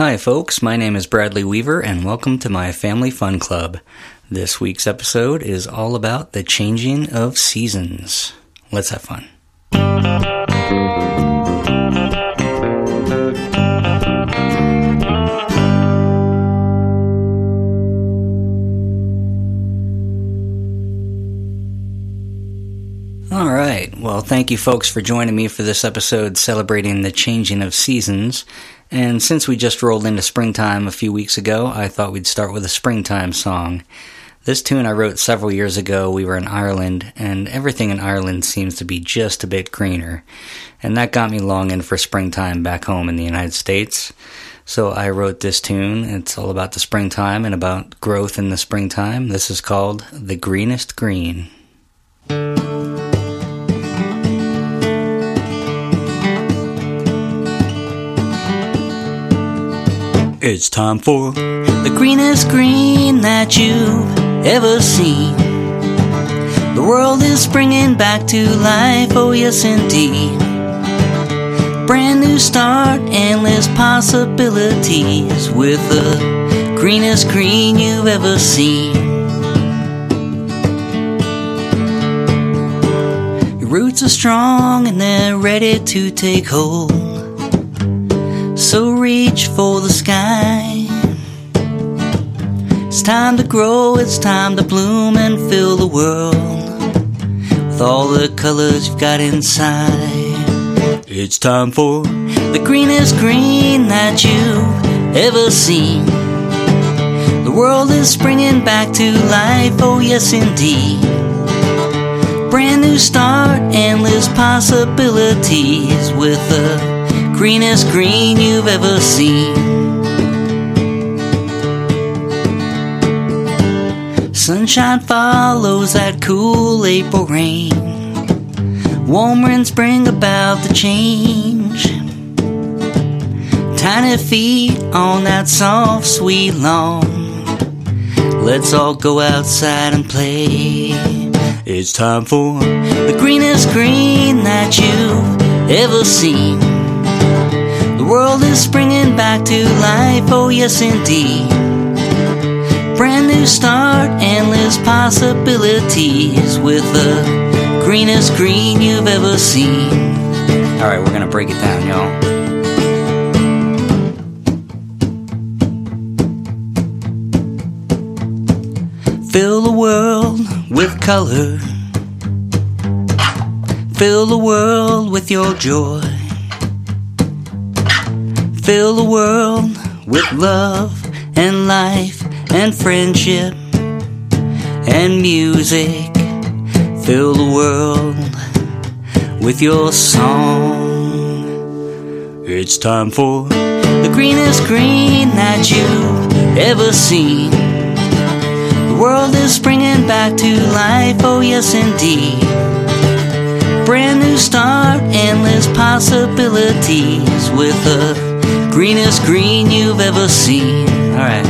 Hi, folks. My name is Bradley Weaver, and welcome to my Family Fun Club. This week's episode is all about the changing of seasons. Let's have fun. All right. Well, thank you, folks, for joining me for this episode celebrating the changing of seasons. And since we just rolled into springtime a few weeks ago, I thought we'd start with a springtime song. This tune I wrote several years ago. We were in Ireland, and everything in Ireland seems to be just a bit greener. And that got me longing for springtime back home in the United States. So I wrote this tune. It's all about the springtime and about growth in the springtime. This is called The Greenest Green. It's time for the greenest green that you've ever seen. The world is springing back to life, oh yes indeed. Brand new start, endless possibilities with the greenest green you've ever seen. Your roots are strong and they're ready to take hold. So reach for the sky. It's time to grow, it's time to bloom and fill the world with all the colors you've got inside. It's time for the greenest green that you've ever seen. The world is springing back to life, oh yes indeed. Brand new start, endless possibilities with the greenest green you've ever seen. Sunshine follows that cool April rain. Warm winds bring about the change. Tiny feet on that soft, sweet lawn. Let's all go outside and play. It's time for the greenest green that you've ever seen world is springing back to life, oh yes indeed. Brand new start, endless possibilities with the greenest green you've ever seen. Alright, we're gonna break it down, y'all. Fill the world with color. Fill the world with your joy. Fill the world with love and life and friendship and music. Fill the world with your song. It's time for the greenest green that you've ever seen. The world is springing back to life, oh yes indeed. Brand new start, endless possibilities with a greenest green you've ever seen. Alright.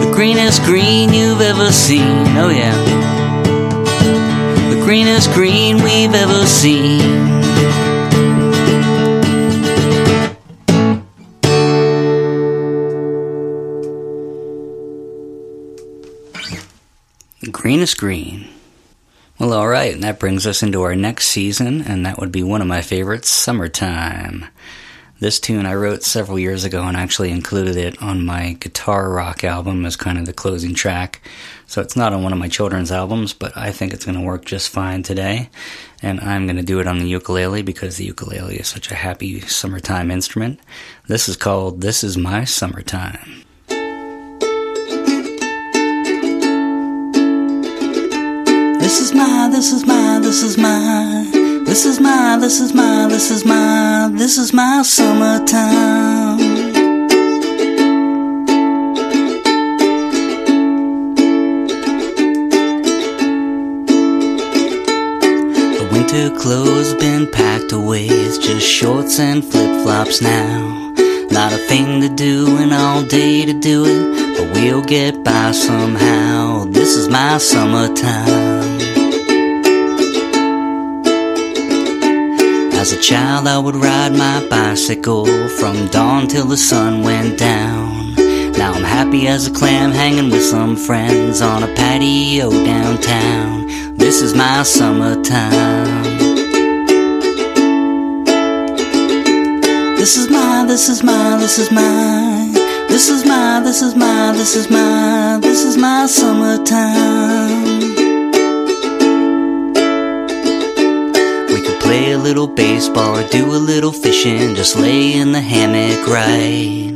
The greenest green you've ever seen. Oh, yeah. The greenest green we've ever seen. The greenest green. Well, alright, and that brings us into our next season, and that would be one of my favorites, summertime. This tune I wrote several years ago and actually included it on my guitar rock album as kind of the closing track. So it's not on one of my children's albums, but I think it's going to work just fine today. And I'm going to do it on the ukulele because the ukulele is such a happy summertime instrument. This is called This Is My Summertime. This is my, this is my, this is my. This is my, this is my, this is my, this is my summertime. The winter clothes been packed away, it's just shorts and flip flops now. Not a thing to do and all day to do it, but we'll get by somehow. This is my summertime. As a child, I would ride my bicycle from dawn till the sun went down. Now I'm happy as a clam hanging with some friends on a patio downtown. This is my summertime. This is my, this is my, this is my, this is my, this is my, this is my, this is my summertime. Play a little baseball or do a little fishing, just lay in the hammock right.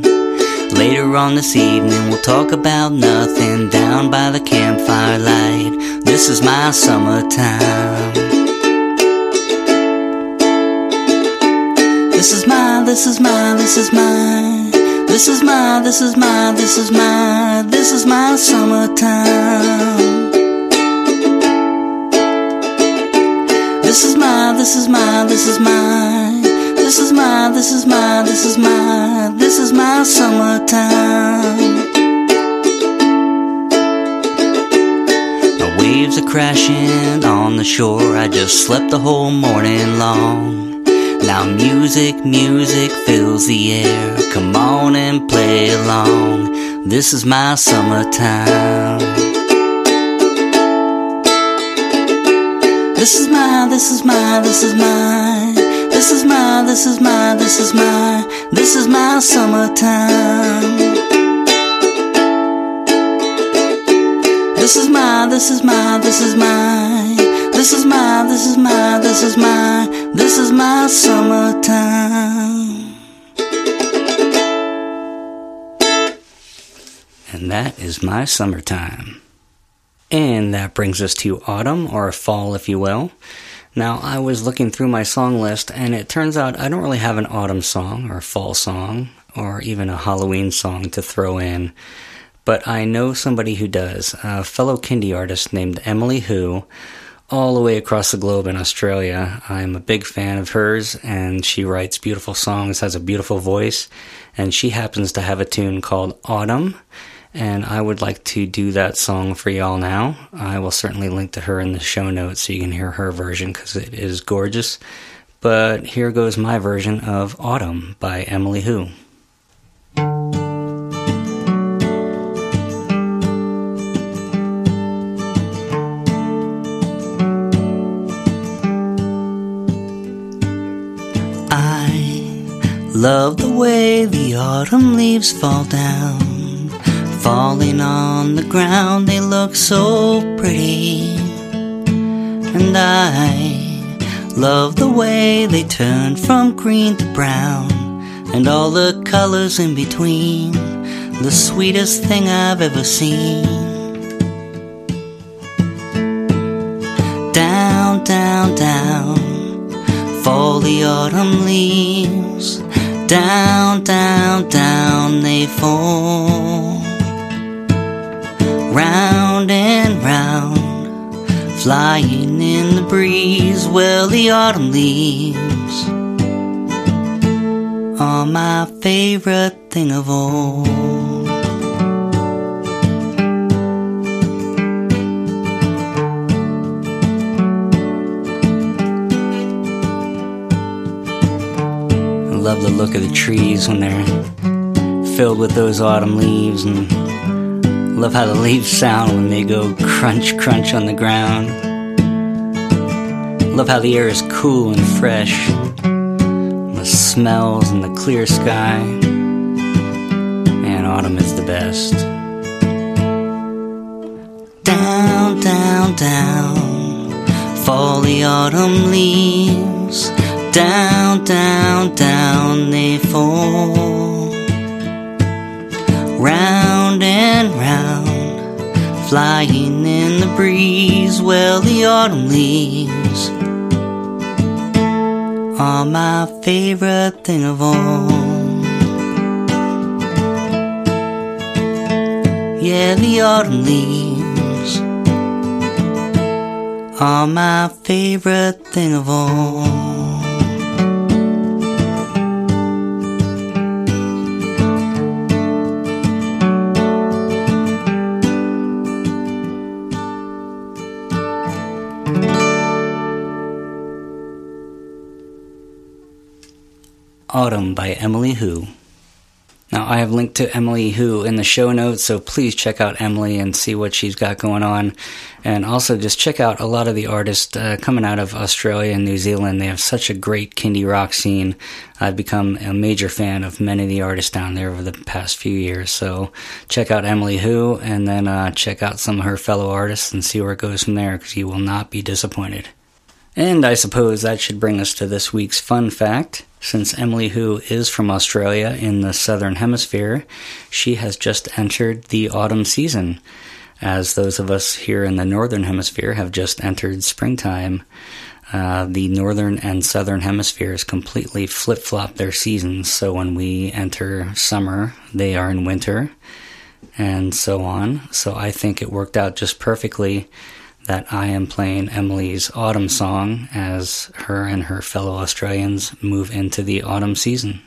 Later on this evening, we'll talk about nothing down by the campfire light. This is my summertime. This is my, this is my, this is my, this is my, this is my, this is my, this is my summertime. This is my, this is my, this is my, this is my, this is my, this is my, this is my summertime. The waves are crashing on the shore. I just slept the whole morning long. Now music, music fills the air. Come on and play along. This is my summertime. This is my, this is my, this is my, this is my, this is my, this is my, this is my summertime. This is my, this is my, this is my, this is my, this is my, this is my, this is my summertime. And that is my summertime. And that brings us to autumn, or fall, if you will. Now, I was looking through my song list, and it turns out I don't really have an autumn song, or a fall song, or even a Halloween song to throw in. But I know somebody who does, a fellow kindie artist named Emily Who, all the way across the globe in Australia. I'm a big fan of hers, and she writes beautiful songs, has a beautiful voice, and she happens to have a tune called Autumn and I would like to do that song for y'all now. I will certainly link to her in the show notes so you can hear her version because it is gorgeous. But here goes my version of Autumn by Emily Who. I love the way the autumn leaves fall down Falling on the ground, they look so pretty. And I love the way they turn from green to brown, and all the colors in between. The sweetest thing I've ever seen. Down, down, down, fall the autumn leaves. Down, down, down they fall round and round, flying in the breeze. Well, the autumn leaves are my favorite thing of all. I love the look of the trees when they're filled with those autumn leaves and Love how the leaves sound when they go crunch, crunch on the ground. Love how the air is cool and fresh. The smells and the clear sky. And autumn is the best. Down, down, down. Fall the autumn leaves. Down, down, down they fall. Round and round, flying in the breeze. Well, the autumn leaves are my favorite thing of all. Yeah, the autumn leaves are my favorite thing of all. Autumn by Emily Who. Now, I have linked to Emily Who in the show notes, so please check out Emily and see what she's got going on. And also just check out a lot of the artists uh, coming out of Australia and New Zealand. They have such a great kindie rock scene. I've become a major fan of many of the artists down there over the past few years. So check out Emily Who and then uh, check out some of her fellow artists and see where it goes from there because you will not be disappointed. And I suppose that should bring us to this week's fun fact. Since Emily Who is from Australia in the southern hemisphere, she has just entered the autumn season, as those of us here in the northern hemisphere have just entered springtime. Uh, the northern and southern hemispheres completely flip flop their seasons, so when we enter summer, they are in winter, and so on. So I think it worked out just perfectly that I am playing Emily's autumn song as her and her fellow Australians move into the autumn season.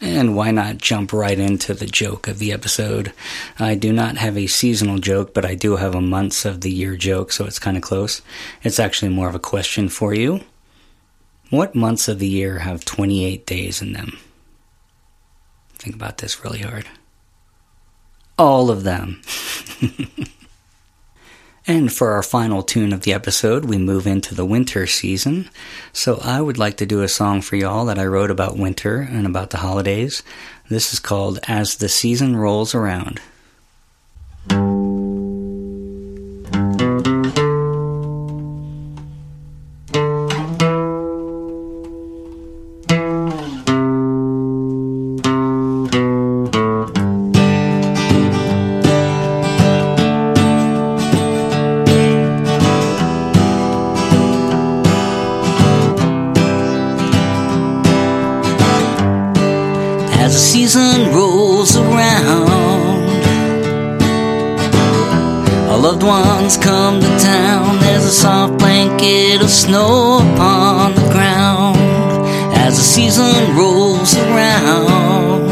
And why not jump right into the joke of the episode? I do not have a seasonal joke, but I do have a months of the year joke, so it's kind of close. It's actually more of a question for you. What months of the year have 28 days in them? Think about this really hard. All of them. And for our final tune of the episode, we move into the winter season. So I would like to do a song for y'all that I wrote about winter and about the holidays. This is called As the Season Rolls Around. Our loved ones come to town. There's a soft blanket of snow upon the ground as the season rolls around.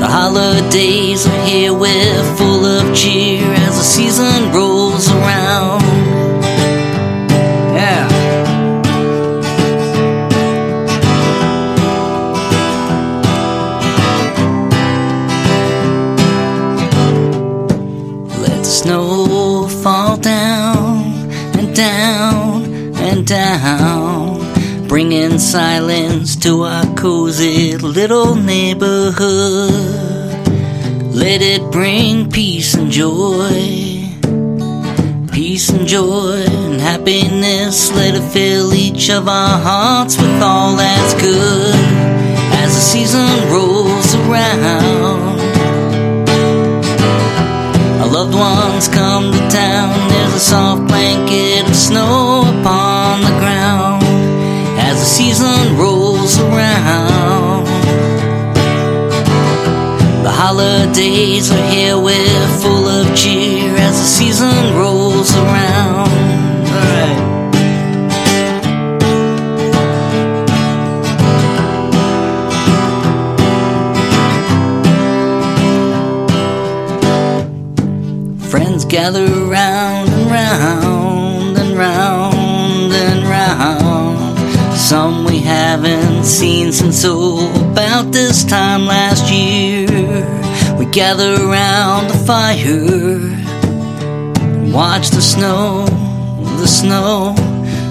The holidays are here, we're full of cheer as the season rolls snow fall down and down and down, bringing silence to our cozy little neighborhood. Let it bring peace and joy, peace and joy and happiness. Let it fill each of our hearts with all that's good as the season rolls around loved ones come to town. There's a soft blanket of snow upon the ground as the season rolls around. The holidays are here, we're full of cheer as the season rolls We haven't seen since oh, about this time last year. We gather around the fire, watch the snow, the snow.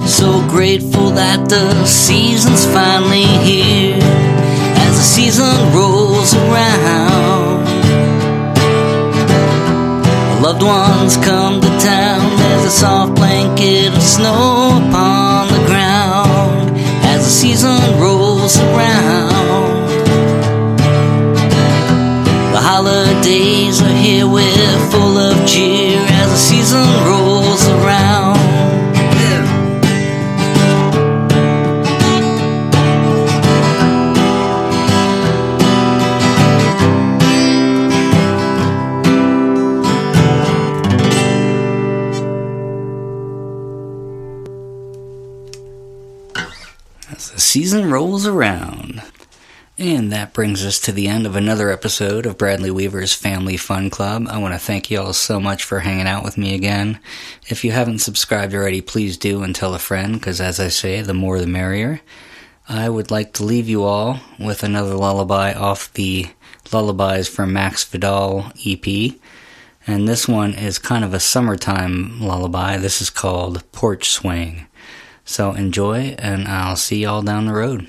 So grateful that the season's finally here. As the season rolls around Loved ones come to town. There's a soft blanket of snow upon the ground the season rolls around. The holidays are here, we're that brings us to the end of another episode of Bradley Weaver's Family Fun Club. I want to thank you all so much for hanging out with me again. If you haven't subscribed already, please do and tell a friend, because as I say, the more the merrier. I would like to leave you all with another lullaby off the Lullabies from Max Vidal EP. And this one is kind of a summertime lullaby. This is called Porch Swing. So enjoy, and I'll see y'all down the road.